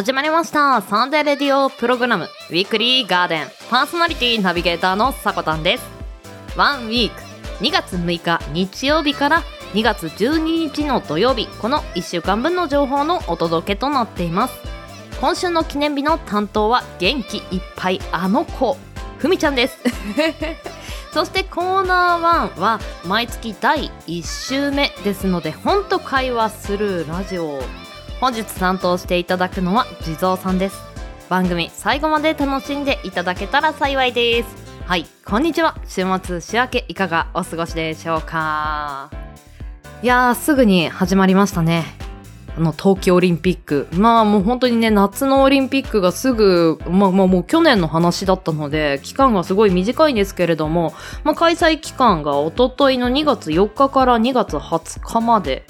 始まりました。サンデーレディオプログラム。ウィークリーガーデン。パーソナリティナビゲーターのさこたんです。ワンウィーク。2月6日日曜日から2月12日の土曜日。この1週間分の情報のお届けとなっています。今週の記念日の担当は元気いっぱいあの子。ふみちゃんです。そしてコーナー1は毎月第1週目ですのでほんと会話するラジオ。本日担当していただくのは地蔵さんです。番組最後まで楽しんでいただけたら幸いです。はいこんにちは。週末週明けいかがお過ごしでしょうか。いやーすぐに始まりましたね。あの冬季オリンピック。まあもう本当にね、夏のオリンピックがすぐ、まあまあもう去年の話だったので、期間がすごい短いんですけれども、まあ開催期間がおとといの2月4日から2月20日まで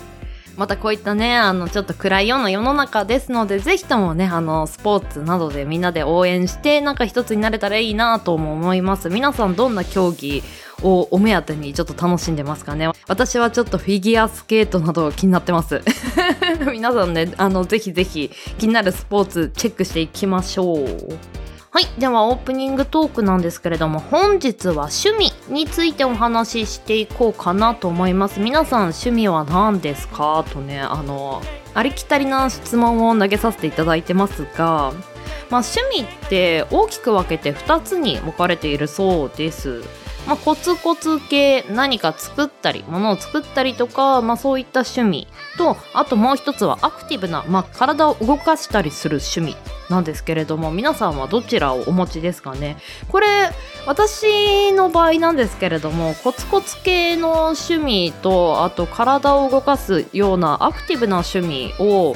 またこういったね、あの、ちょっと暗いような世の中ですので、ぜひともね、あの、スポーツなどでみんなで応援して、なんか一つになれたらいいなとも思います。皆さんどんな競技をお目当てにちょっと楽しんでますかね？私はちょっとフィギュアスケートなど気になってます。皆さんねあのぜひぜひ気になるスポーツチェックしていきましょう。はい。では、オープニングトークなんですけれども、本日は趣味についてお話ししていこうかなと思います。皆さん、趣味は何ですか？とね、あの、ありきたりな質問を投げさせていただいてますが、まあ、趣味って大きく分けて2つに分かれているそうです。まあ、コツコツ系何か作ったり物を作ったりとか、まあ、そういった趣味とあともう一つはアクティブな、まあ、体を動かしたりする趣味なんですけれども皆さんはどちらをお持ちですかね？これ私の場合なんですけれどもコツコツ系の趣味とあと体を動かすようなアクティブな趣味を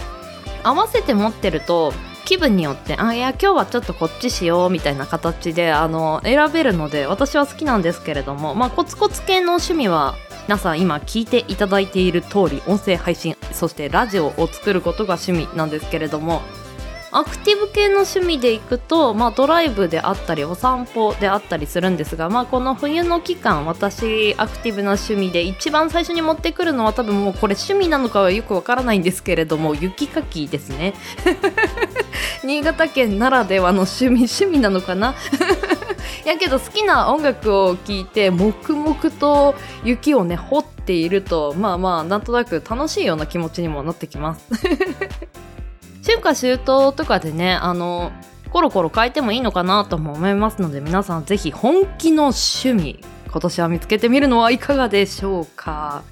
合わせて持ってると気分によってあいや今日はちょっとこっちしようみたいな形であの選べるので私は好きなんですけれども、まあ、コツコツ系の趣味は皆さん今聞いていただいている通り音声配信そしてラジオを作ることが趣味なんですけれどもアクティブ系の趣味で行くと、まあ、ドライブであったりお散歩であったりするんですが、まあ、この冬の期間私アクティブな趣味で一番最初に持ってくるのは多分もうこれ趣味なのかはよくわからないんですけれども雪かきですね。新潟県ならではの趣味趣味なのかな？やけど好きな音楽を聴いて黙々と雪をね掘っているとまあまあなんとなく楽しいような気持ちにもなってきます。春夏秋冬とかでねあのコロコロ変えてもいいのかなとも思いますので皆さんぜひ本気の趣味今年は見つけてみるのはいかがでしょうか？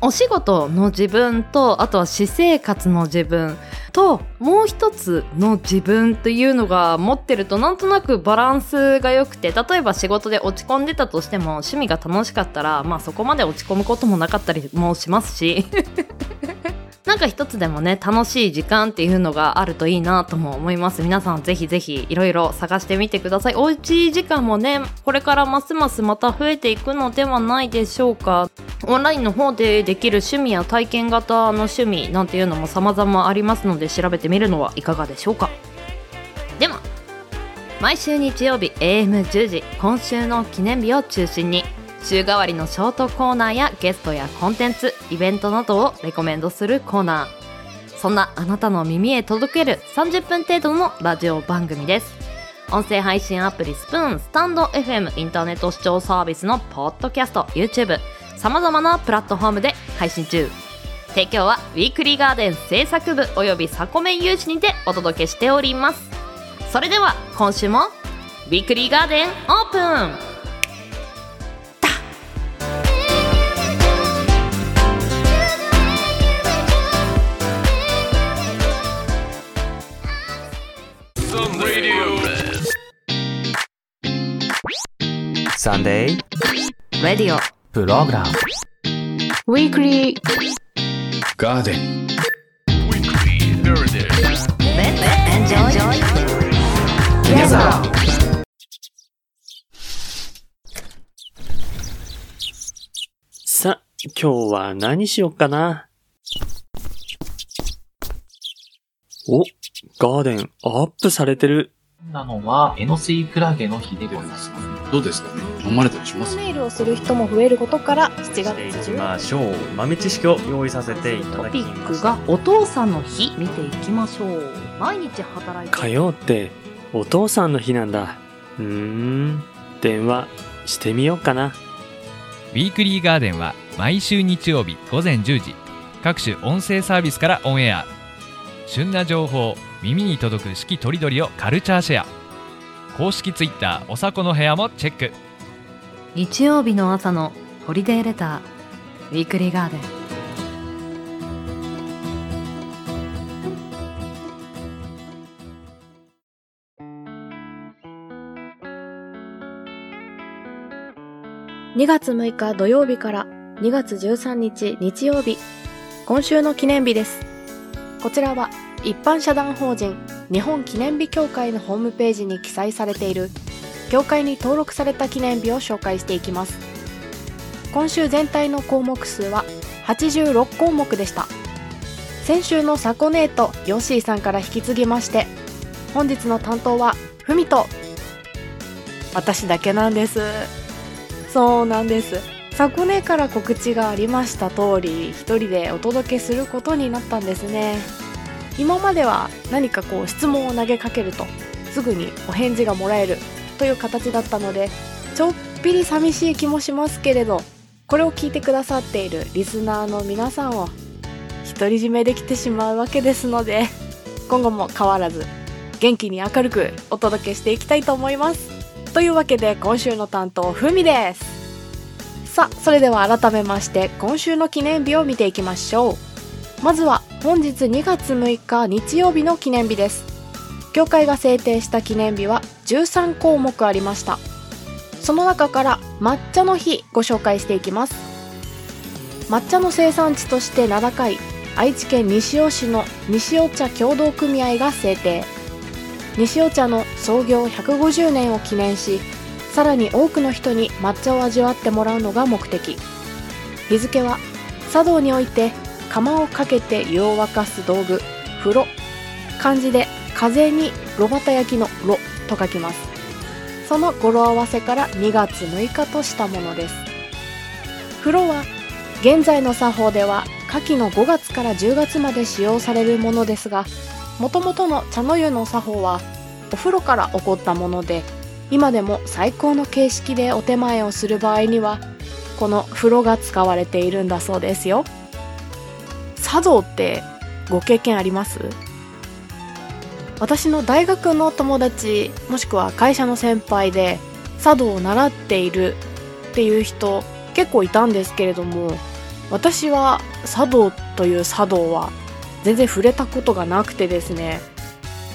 お仕事の自分とあとは私生活の自分ともう一つの自分というのが持ってるとなんとなくバランスが良くて例えば仕事で落ち込んでたとしても趣味が楽しかったらまあそこまで落ち込むこともなかったりもしますし。なんか一つでもね楽しい時間っていうのがあるといいなとも思います。皆さんぜひぜひいろいろ探してみてください。おうち時間もねこれからますますまた増えていくのではないでしょうか。オンラインの方でできる趣味や体験型の趣味なんていうのも様々ありますので調べてみるのはいかがでしょうか。では毎週日曜日 AM10 時今週の記念日を中心に週替わりのショートコーナーやゲストやコンテンツイベントなどをレコメンドするコーナー。そんなあなたの耳へ届ける30分程度のラジオ番組です。音声配信アプリスプーンスタンド FM インターネット視聴サービスのポッドキャスト YouTube さまざまなプラットフォームで配信中。提供はウィークリーガーデン制作部およびサコメン有志にてお届けしております。それでは今週もウィークリーガーデンオープン。サンデーレディオプログラムウィークリーガーデンさ、今日は何しよっかな？お、ガーデンアップされてる。なのは、エノスイクラゲの日でございます。どうですかね？飲まれたりします？メールをする人も増えることから7月していき10ましょう。豆知識を用意させていただきトピましたックがお父さんの日。見ていきましょう。毎日働いて。火曜ってお父さんの日なんだ。うーん。電話してみようかな。ウィークリーガーデンは毎週日曜日午前10時。各種音声サービスからオンエア。旬な情報耳に届く四季とりどりをカルチャーシェア公式ツイッターおさこの部屋もチェック。日曜日の朝のホリデーレターウィークリーガーデン。2月6日土曜日から2月13日日曜日、今週の記念日です。こちらは一般社団法人日本記念日協会のホームページに記載されている協会に登録された記念日を紹介していきます。今週全体の項目数は86項目でした。先週のサコネートヨッシーさんから引き継ぎまして、本日の担当はふみと私だけなんです。そうなんです。昨年から告知がありました通り、一人でお届けすることになったんですね。今までは何かこう質問を投げかけると、すぐにお返事がもらえるという形だったので、ちょっぴり寂しい気もしますけれど、これを聞いてくださっているリスナーの皆さんを独り占めできてしまうわけですので、今後も変わらず元気に明るくお届けしていきたいと思います。というわけで今週の担当ふみですさあそれでは改めまして今週の記念日を見ていきましょうまずは本日2月6日日曜日の記念日です。協会が制定した記念日は13項目ありました。その中から抹茶の日ご紹介していきます。抹茶の生産地として名高い愛知県西尾市の西尾茶協同組合が制定。西尾茶の創業150年を記念しさらに多くの人に抹茶を味わってもらうのが目的。日付は茶道において釜をかけて湯を沸かす道具風呂。漢字で風に炉端焼きの炉と書きます。その語呂合わせから2月6日としたものです。風呂は現在の作法では夏季の5月から10月まで使用されるものですがもともとの茶の湯の作法はお風呂から起こったもので今でも最高の形式でお手前をする場合にはこの風呂が使われているんだそうですよ。茶道ってご経験あります？私の大学の友達もしくは会社の先輩で茶道を習っているっていう人結構いたんですけれども私は茶道という茶道は全然触れたことがなくてですね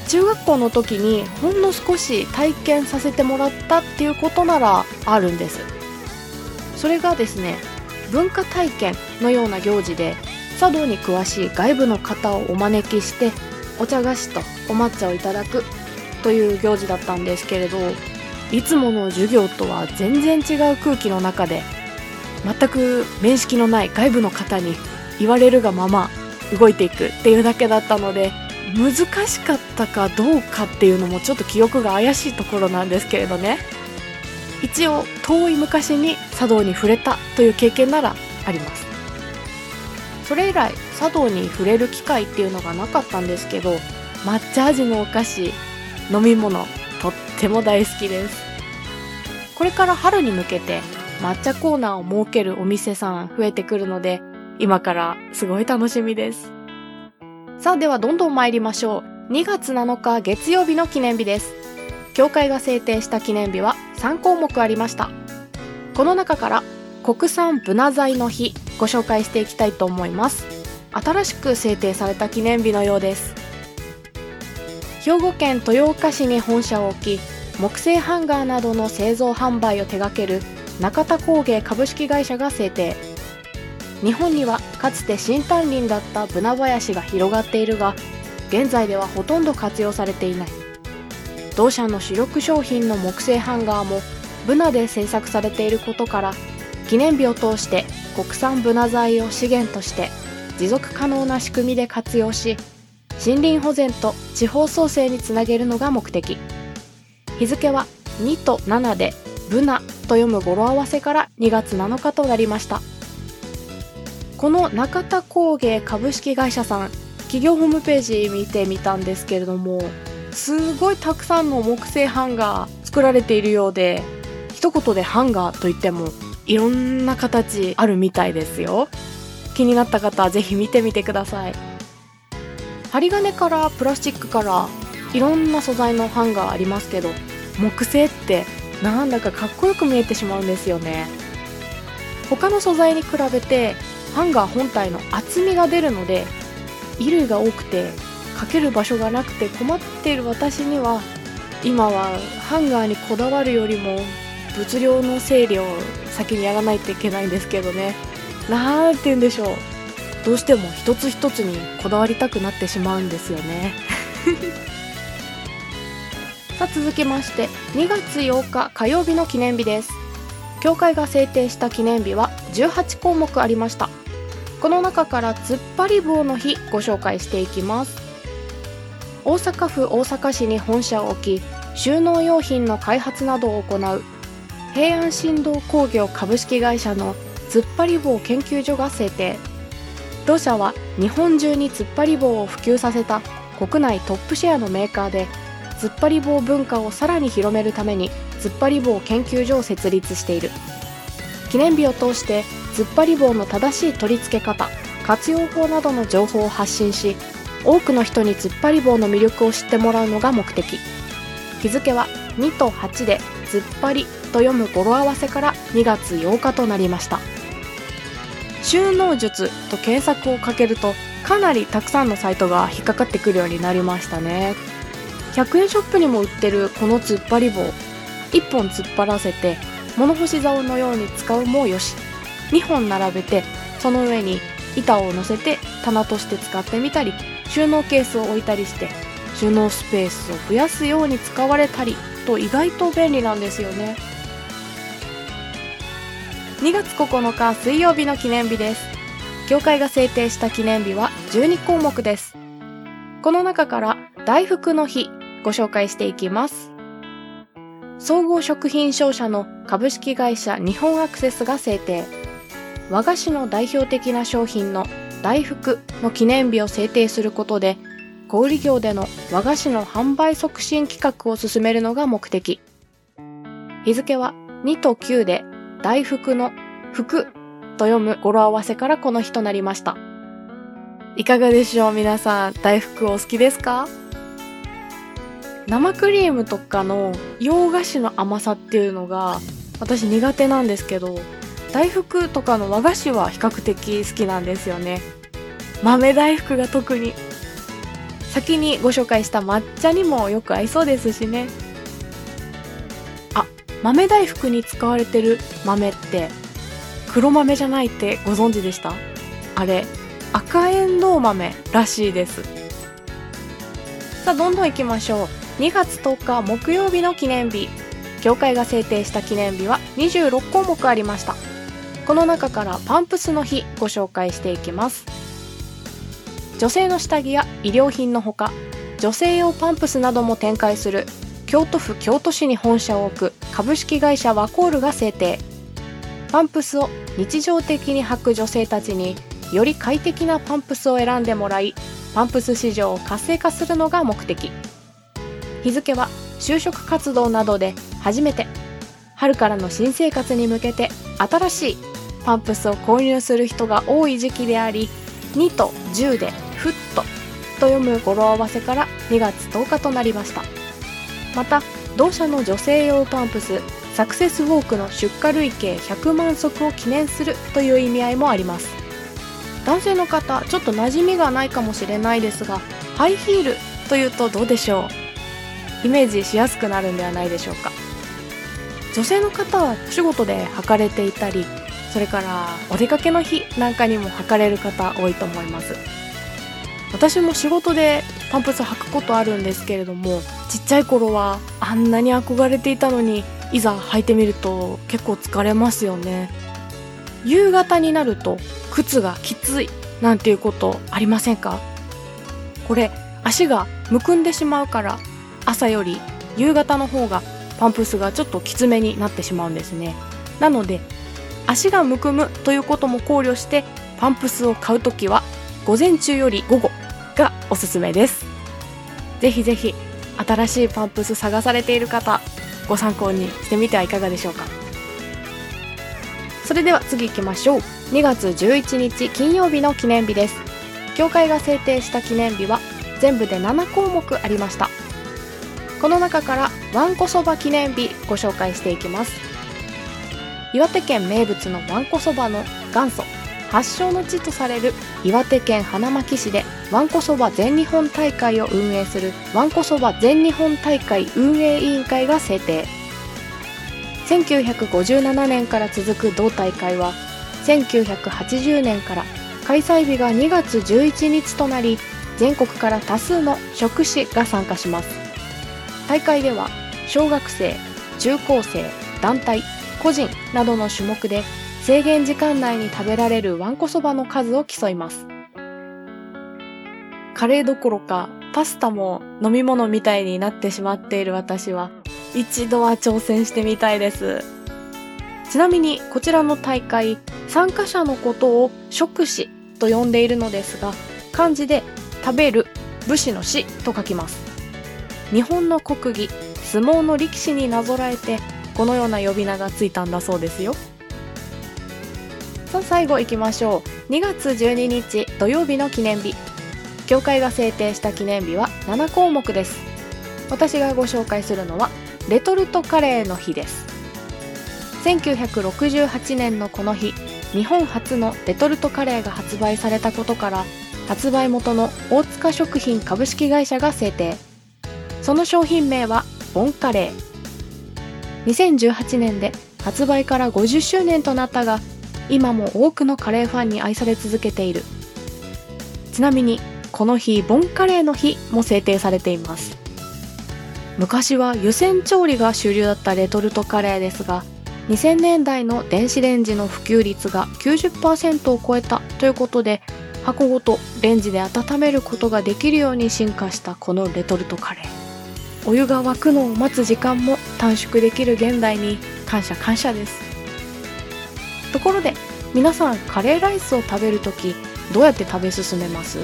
中学校の時にほんの少し体験させてもらったっていうことならあるんです。それがですね文化体験のような行事で茶道に詳しい外部の方をお招きしてお茶菓子とお抹茶をいただくという行事だったんですけれどいつもの授業とは全然違う空気の中で全く面識のない外部の方に言われるがまま動いていくっていうだけだったので難しかったかどうかっていうのもちょっと記憶が怪しいところなんですけれどね。一応遠い昔に茶道に触れたという経験ならあります。それ以来茶道に触れる機会っていうのがなかったんですけど抹茶味のお菓子飲み物とっても大好きです。これから春に向けて抹茶コーナーを設けるお店さん増えてくるので今からすごい楽しみです。さあではどんどん参りましょう。2月7日月曜日の記念日です。協会が制定した記念日は3項目ありました。この中から国産ブナ材の日ご紹介していきたいと思います。新しく制定された記念日のようです。兵庫県豊岡市に本社を置き木製ハンガーなどの製造販売を手掛ける中田工芸株式会社が制定。日本にはかつて新丹林だったブナ林が広がっているが現在ではほとんど活用されていない。同社の主力商品の木製ハンガーもブナで製作されていることから記念日を通して国産ブナ材を資源として持続可能な仕組みで活用し森林保全と地方創生につなげるのが目的。日付は2と7でブナと読む語呂合わせから2月7日となりました。この中田工芸株式会社さん企業ホームページ見てみたんですけれどもすごいたくさんの木製ハンガー作られているようで一言でハンガーといってもいろんな形あるみたいですよ。気になった方はぜひ見てみてください。針金からプラスチックからいろんな素材のハンガーありますけど木製ってなんだかかっこよく見えてしまうんですよね。他の素材に比べてハンガー本体の厚みが出るので衣類が多くてかける場所がなくて困っている私には今はハンガーにこだわるよりも物量の整理を先にやらないといけないんですけどね。なんて言うんでしょう。どうしても一つ一つにこだわりたくなってしまうんですよね。さあ続きまして2月8日火曜日の記念日です。協会が制定した記念日は18項目ありました。この中から突っ張り棒の日ご紹介していきます。大阪府大阪市に本社を置き収納用品の開発などを行う平安振動工業株式会社の突っ張り棒研究所が制定。同社は日本中に突っ張り棒を普及させた国内トップシェアのメーカーで突っ張り棒文化をさらに広めるために突っ張り棒研究所を設立している。記念日を通して突っ張り棒の正しい取り付け方活用法などの情報を発信し多くの人に突っ張り棒の魅力を知ってもらうのが目的。日付は2と8で突っ張りと読む語呂合わせから2月8日となりました。収納術と検索をかけるとかなりたくさんのサイトが引っかかってくるようになりましたね。100円ショップにも売ってるこの突っ張り棒1本突っ張らせて物干し竿のように使うもよし。2本並べてその上に板を乗せて棚として使ってみたり収納ケースを置いたりして収納スペースを増やすように使われたりと意外と便利なんですよね。2月9日水曜日の記念日です。協会が制定した記念日は12項目です。この中から大福の日ご紹介していきます。総合食品商社の株式会社日本アクセスが制定。和菓子の代表的な商品の大福の記念日を制定することで小売業での和菓子の販売促進企画を進めるのが目的。日付は2と9で大福の福と読む語呂合わせからこの日となりました。いかがでしょう皆さん。大福お好きですか？生クリームとかの洋菓子の甘さっていうのが私苦手なんですけど大福とかの和菓子は比較的好きなんですよね。豆大福が特に。先にご紹介した抹茶にもよく合いそうですしね。豆大福に使われてる豆って黒豆じゃないってご存知でした？あれ赤えんどう豆らしいです。さあどんどん行きましょう。2月10日木曜日の記念日。協会が制定した記念日は26項目ありました。この中からパンプスの日ご紹介していきます。女性の下着や衣料品のほか女性用パンプスなども展開する京都府京都市に本社を置く株式会社ワコールが制定。パンプスを日常的に履く女性たちにより快適なパンプスを選んでもらいパンプス市場を活性化するのが目的。日付は就職活動などで初めて春からの新生活に向けて新しいパンプスを購入する人が多い時期であり2と10でフットと読む語呂合わせから2月10日となりました。また同社の女性用パンプスサクセスウォークの出荷累計100万足を記念するという意味合いもあります。男性の方ちょっと馴染みがないかもしれないですがハイヒールというとどうでしょう？イメージしやすくなるんではないでしょうか？女性の方はお仕事で履かれていたりそれからお出かけの日なんかにも履かれる方多いと思います。私も仕事でパンプス履くことあるんですけれどもちっちゃい頃はあんなに憧れていたのにいざ履いてみると結構疲れますよね。夕方になると靴がきついなんていうことありませんか？これ足がむくんでしまうから朝より夕方の方がパンプスがちょっときつめになってしまうんですね。なので足がむくむということも考慮してパンプスを買うときは午前中より午後がおすすめです。ぜひぜひ新しいパンプス探されている方ご参考にしてみてはいかがでしょうか。それでは次行きましょう。2月11日金曜日の記念日です。協会が制定した記念日は全部で7項目ありました。この中からわんこそば記念日ご紹介していきます。岩手県名物のわんこそばの元祖発祥の地とされる岩手県花巻市でわんこそば全日本大会を運営するわんこそば全日本大会運営委員会が制定。1957年から続く同大会は1980年から開催日が2月11日となり全国から多数の職種が参加します。大会では小学生中高生団体個人などの種目で制限時間内に食べられるわんこそばの数を競います。カレーどころかパスタも飲み物みたいになってしまっている私は一度は挑戦してみたいです。ちなみにこちらの大会参加者のことを食士と呼んでいるのですが漢字で食べる武士の士と書きます。日本の国技相撲の力士になぞらえてこのような呼び名がついたんだそうですよ。さあ最後行きましょう。2月12日土曜日の記念日。協会が制定した記念日は7項目です。私がご紹介するのはレトルトカレーの日です。1968年のこの日日本初のレトルトカレーが発売されたことから発売元の大塚食品株式会社が制定。その商品名はボンカレー。2018年で発売から50周年となったが今も多くのカレーファンに愛され続けている。ちなみにこの日ボンカレーの日も制定されています。昔は湯煎調理が主流だったレトルトカレーですが2000年代の電子レンジの普及率が90%を超えたということで箱ごとレンジで温めることができるように進化したこのレトルトカレー。お湯が沸くのを待つ時間も短縮できる現代に感謝感謝です。ところで皆さんカレーライスを食べるときどうやって食べ進めます？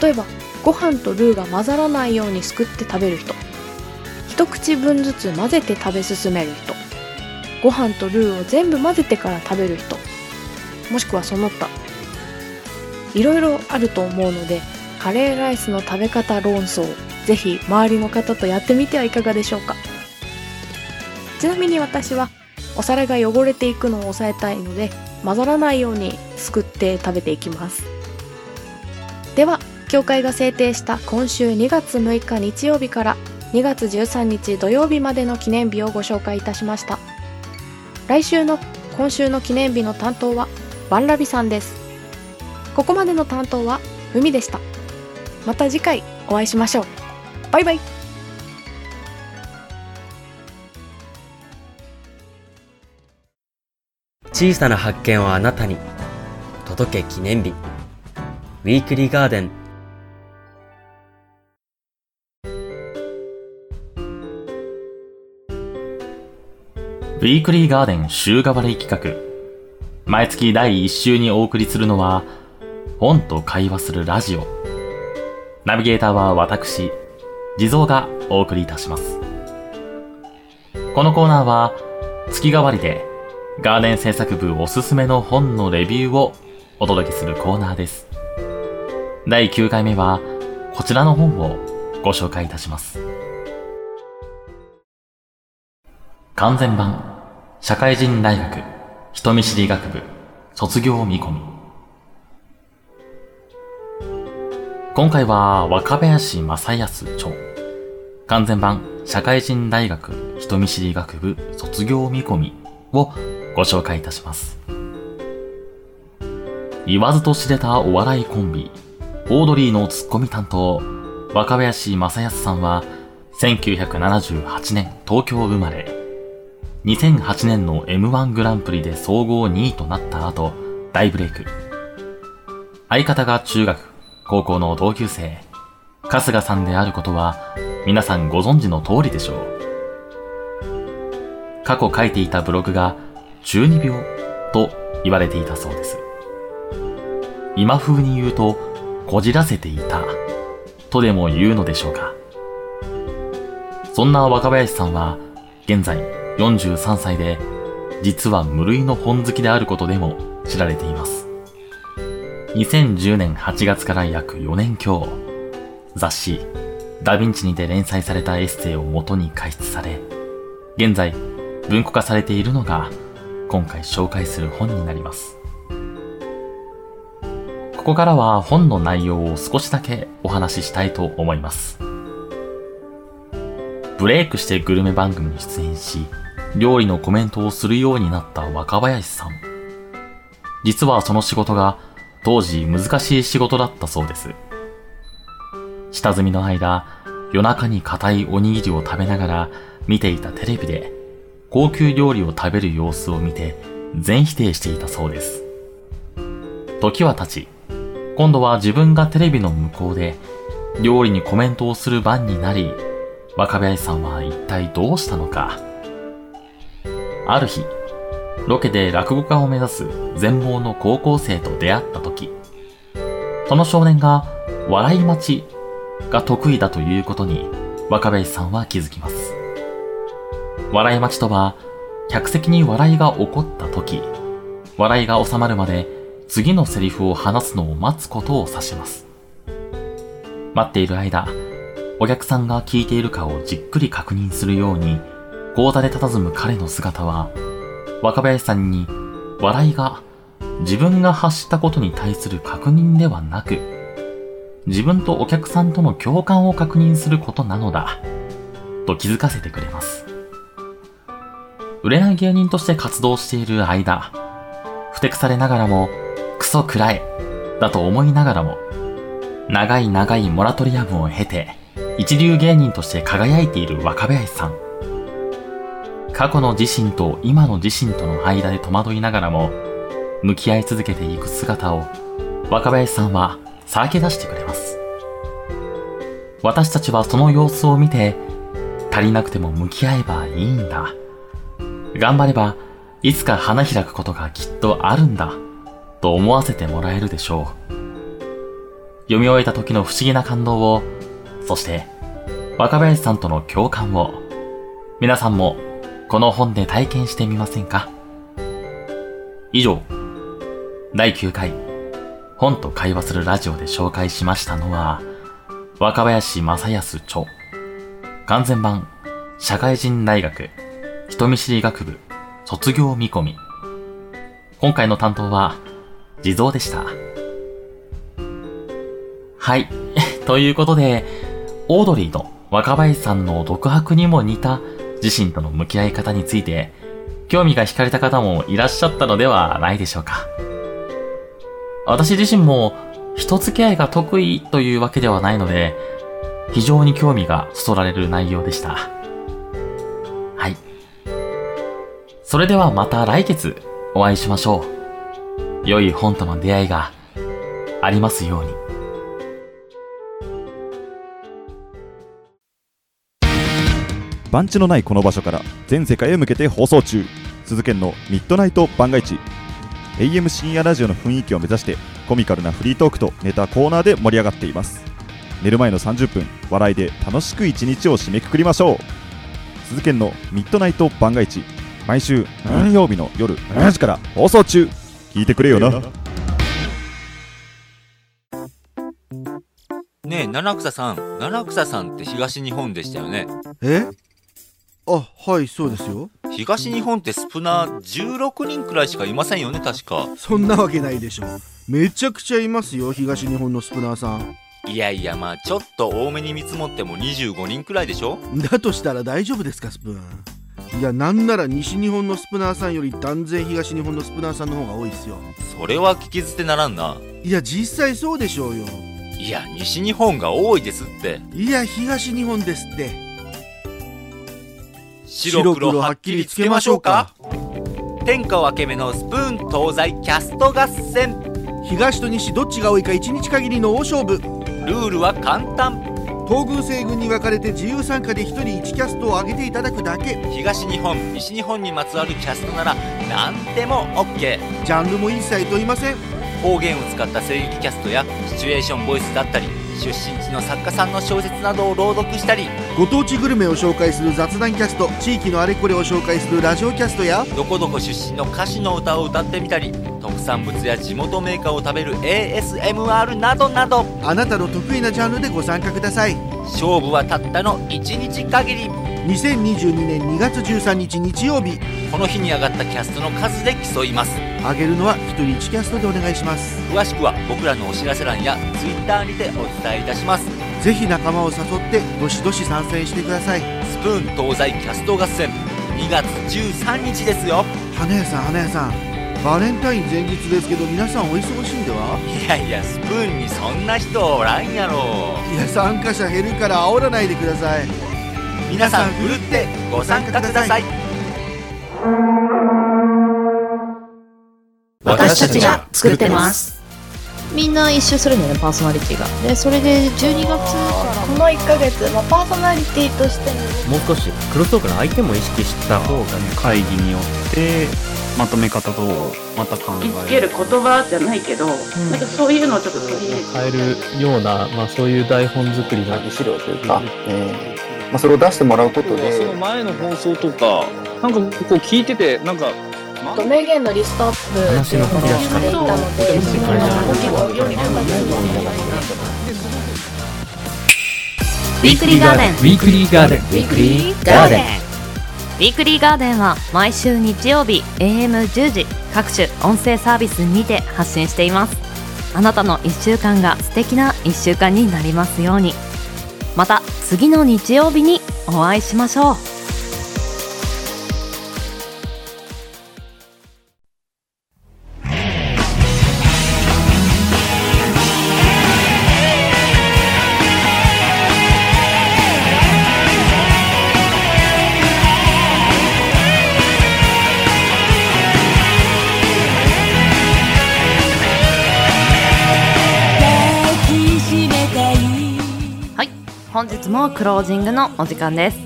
例えばご飯とルーが混ざらないようにすくって食べる人。一口分ずつ混ぜて食べ進める人。ご飯とルーを全部混ぜてから食べる人。もしくはその他。いろいろあると思うのでカレーライスの食べ方論争ぜひ周りの方とやってみてはいかがでしょうか。ちなみに私はお皿が汚れていくのを抑えたいので混ざらないようにすくって食べていきます。では協会が制定した今週2月6日日曜日から2月13日土曜日までの記念日をご紹介いたしました。来週の今週の記念日の担当はバンラビさんです。ここまでの担当は海でした。また次回お会いしましょう。バイバイ。小さな発見をあなたに届け記念日ウィークリーガーデンウィークリーガーデン週替わり企画。毎月第1週にお送りするのは、本と会話するラジオ。ナビゲーターは私、地蔵がお送りいたします。このコーナーは、月替わりで、ガーデン制作部おすすめの本のレビューをお届けするコーナーです。第9回目は、こちらの本をご紹介いたします。完全版、社会人大学、人見知り学部、卒業見込み。今回は若林正康著、完全版、社会人大学、人見知り学部、卒業見込みをご紹介いたします。言わずと知れたお笑いコンビ、オードリーのツッコミ担当、若林正康さんは、1978年東京生まれ、2008年の M1 グランプリで総合2位となった後、大ブレイク。相方が中学、高校の同級生、春日さんであることは、皆さんご存知の通りでしょう。過去書いていたブログが、中二病と言われていたそうです。今風に言うと、こじらせていた、とでも言うのでしょうか。そんな若林さんは、現在43歳で、実は無類の本好きであることでも知られています。2010年8月から約4年強、雑誌、ダヴィンチにて連載されたエッセイを元に解説され、現在文庫化されているのが、今回紹介する本になります。ここからは本の内容を少しだけお話ししたいと思います。ブレイクしてグルメ番組に出演し、料理のコメントをするようになった若林さん。実はその仕事が当時難しい仕事だったそうです。下積みの間、夜中に硬いおにぎりを食べながら見ていたテレビで高級料理を食べる様子を見て全否定していたそうです。時は経ち、今度は自分がテレビの向こうで料理にコメントをする番になり、若林さんは一体どうしたのか。ある日、ロケで落語家を目指す全盲の高校生と出会った時、その少年が笑い待ちが得意だということに若林さんは気づきます。笑い待ちとは、客席に笑いが起こった時、笑いが収まるまで次のセリフを話すのを待つことを指します。待っている間、お客さんが聞いているかをじっくり確認するように、講座で佇む彼の姿は、若林さんに笑いが自分が発したことに対する確認ではなく、自分とお客さんとの共感を確認することなのだ、と気づかせてくれます。売れない芸人として活動している間、ふてくされながらも、クソくらえ、だと思いながらも、長い長いモラトリアムを経て、一流芸人として輝いている若林さん。過去の自身と今の自身との間で戸惑いながらも、向き合い続けていく姿を、若林さんはさらけ出してくれます。私たちはその様子を見て、足りなくても向き合えばいいんだ。頑張れば、いつか花開くことがきっとあるんだ。と思わせてもらえるでしょう。読み終えた時の不思議な感動を、そして、若林さんとの共感を、皆さんもこの本で体験してみませんか？以上、第9回、本と会話するラジオで紹介しましたのは、若林正康著、完全版、社会人大学、人見知り学部、卒業見込み。今回の担当は、地蔵でした。はい。ということで、オードリーの若林さんの独白にも似た自身との向き合い方について、興味が惹かれた方もいらっしゃったのではないでしょうか。私自身も人付き合いが得意というわけではないので、非常に興味がそそられる内容でした。それではまた来月お会いしましょう。良い本との出会いがありますように。番地のないこの場所から全世界へ向けて放送中。鈴研のミッドナイト番外地 AM 深夜ラジオの雰囲気を目指してコミカルなフリートークとネタコーナーで盛り上がっています。寝る前の30分笑いで楽しく一日を締めくくりましょう。鈴研のミッドナイト番外地毎週何曜日の夜7時から放送中。聞いてくれよな。ねえ七草さん。七草さんって東日本でしたよね。え？あはいそうですよ。東日本ってスプナー16人くらいしかいませんよね確か。そんなわけないでしょ。めちゃくちゃいますよ東日本のスプナーさん。いやいやまあちょっと多めに見積もっても25人くらいでしょ。だとしたら大丈夫ですかスプーンいやなんなら西日本のスプナーさんより断然東日本のスプナーさんの方が多いですよ。それは聞き捨てならんな。いや実際そうでしょうよ。いや西日本が多いですって。いや東日本ですって。白黒はっきりつけましょうか。天下分け目のスプーン東西キャスト合戦。東と西どっちが多いか1日限りの大勝負。ルールは簡単東軍西軍に分かれて自由参加で1人1キャストを上げていただくだけ。東日本西日本にまつわるキャストなら何でも OK ジャンルも一切問いません。方言を使った声劇キャストやシチュエーションボイスだったり出身地の作家さんの小説などを朗読したりご当地グルメを紹介する雑談キャスト地域のあれこれを紹介するラジオキャストやどこどこ出身の歌手の歌を歌ってみたり特産物や地元メーカーを食べる ASMR などなど。あなたの得意なジャンルでご参加ください勝負はたったの1日限り。2022年2月13日日曜日。この日に上がったキャストの数で競います。あげるのは1人1キャストでお願いします。詳しくは僕らのお知らせ欄や Twitter にてお伝えいたします。ぜひ仲間を誘ってどしどし参戦してください。スプーン東西キャスト合戦。2月13日ですよ。花屋さん花屋さんバレンタイン前日ですけど皆さんお忙しいんではいやいやスプーンにそんな人おらんやろ。いや参加者減るから煽らないでください。皆さんふるってご参加ください。私たちが作ってますみんな一周するんだよねパーソナリティが。でそれで12月から。この1ヶ月、まあ、パーソナリティとしてもう少しクロストークの相手も意識した方がね会議によってまとめ方とまた考えつける言葉じゃないけど、なんかそういうのをちょっと取り入れて変えるような、まあ、そういう台本作りの資料というか、えーまあ、それを出してもらうことで。その前の放送とかなんかこう聞いててなんか名言のリストアップっていうのをしていたのでその動きをより深くウィークリーガーデン。ウィークリーガーデン。ウィークリーガーデン。ウィークリーガーデンは毎週日曜日 AM10 時各種音声サービスにて発信しています。あなたの1週間が素敵な1週間になりますように。また次の日曜日にお会いしましょう本日もクロージングのお時間です。ウ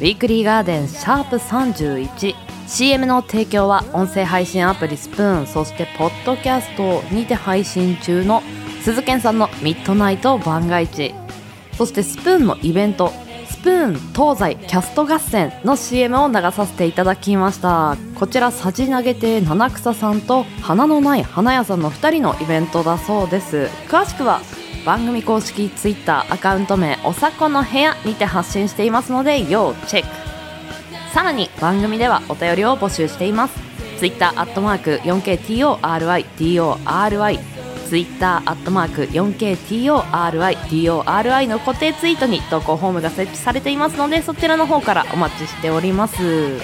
ィークリーガーデンシャープ 31CM の提供は音声配信アプリスプーンそしてポッドキャストにて配信中の鈴研さんのミッドナイト番外地そしてスプーンのイベントスプーン東西キャスト合戦の CM を流させていただきました。こちらさじ投げ亭七草さんと花のない花屋さんの2人のイベントだそうです。詳しくは番組公式 Twitter アカウント名おさこの部屋にて発信していますので要チェック。さらに番組ではお便りを募集しています。Twitter アットマーク 4KTORIDORI Twitter アットマーク 4KTORIDORI の固定ツイートに投稿フォームが設置されていますのでそちらの方からお待ちしております。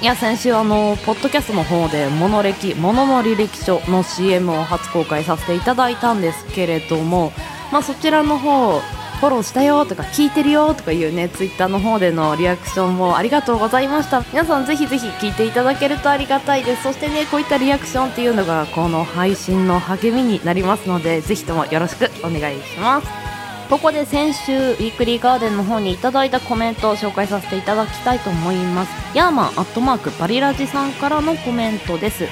いや先週あのポッドキャストの方でモノ歴モノの履歴書の CM を初公開させていただいたんですけれどもまあそちらの方フォローしたよとか聞いてるよとかいうねツイッターの方でのリアクションもありがとうございました。皆さんぜひぜひ聞いていただけるとありがたいです。そしてねこういったリアクションっていうのがこの配信の励みになりますのでぜひともよろしくお願いします。ここで先週ウィークリーガーデンの方にいただいたコメントを紹介させていただきたいと思います。ヤーマンアットマークバリラジさんからのコメントです。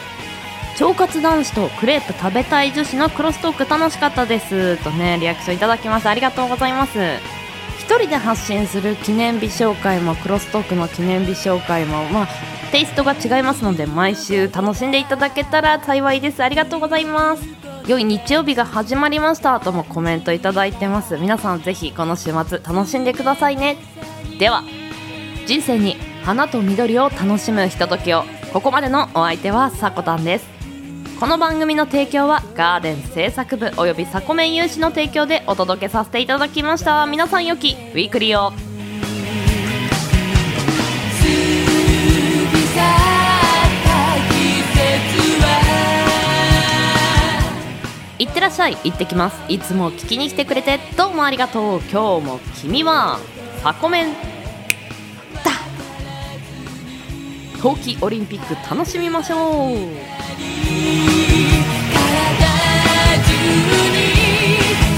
腸活男子とクレープ食べたい女子のクロストーク楽しかったです。とねリアクションいただきましたありがとうございます。一人で発信する記念日紹介もクロストークの記念日紹介もまあテイストが違いますので毎週楽しんでいただけたら幸いです。ありがとうございます。良い日曜日が始まりましたともコメントいただいてます。皆さんぜひこの週末楽しんでくださいね。では人生に花と緑を楽しむひとときを。ここまでのお相手はさこたんです。この番組の提供はガーデン制作部およびサコメン有志の提供でお届けさせていただきました。皆さんよきウィークリーを。らっしゃい。行ってきます。いつも聞きに来てくれてどうもありがとう。今日も君はファコメン。だ。冬季オリンピック楽しみましょう。体中に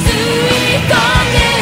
吸い込んで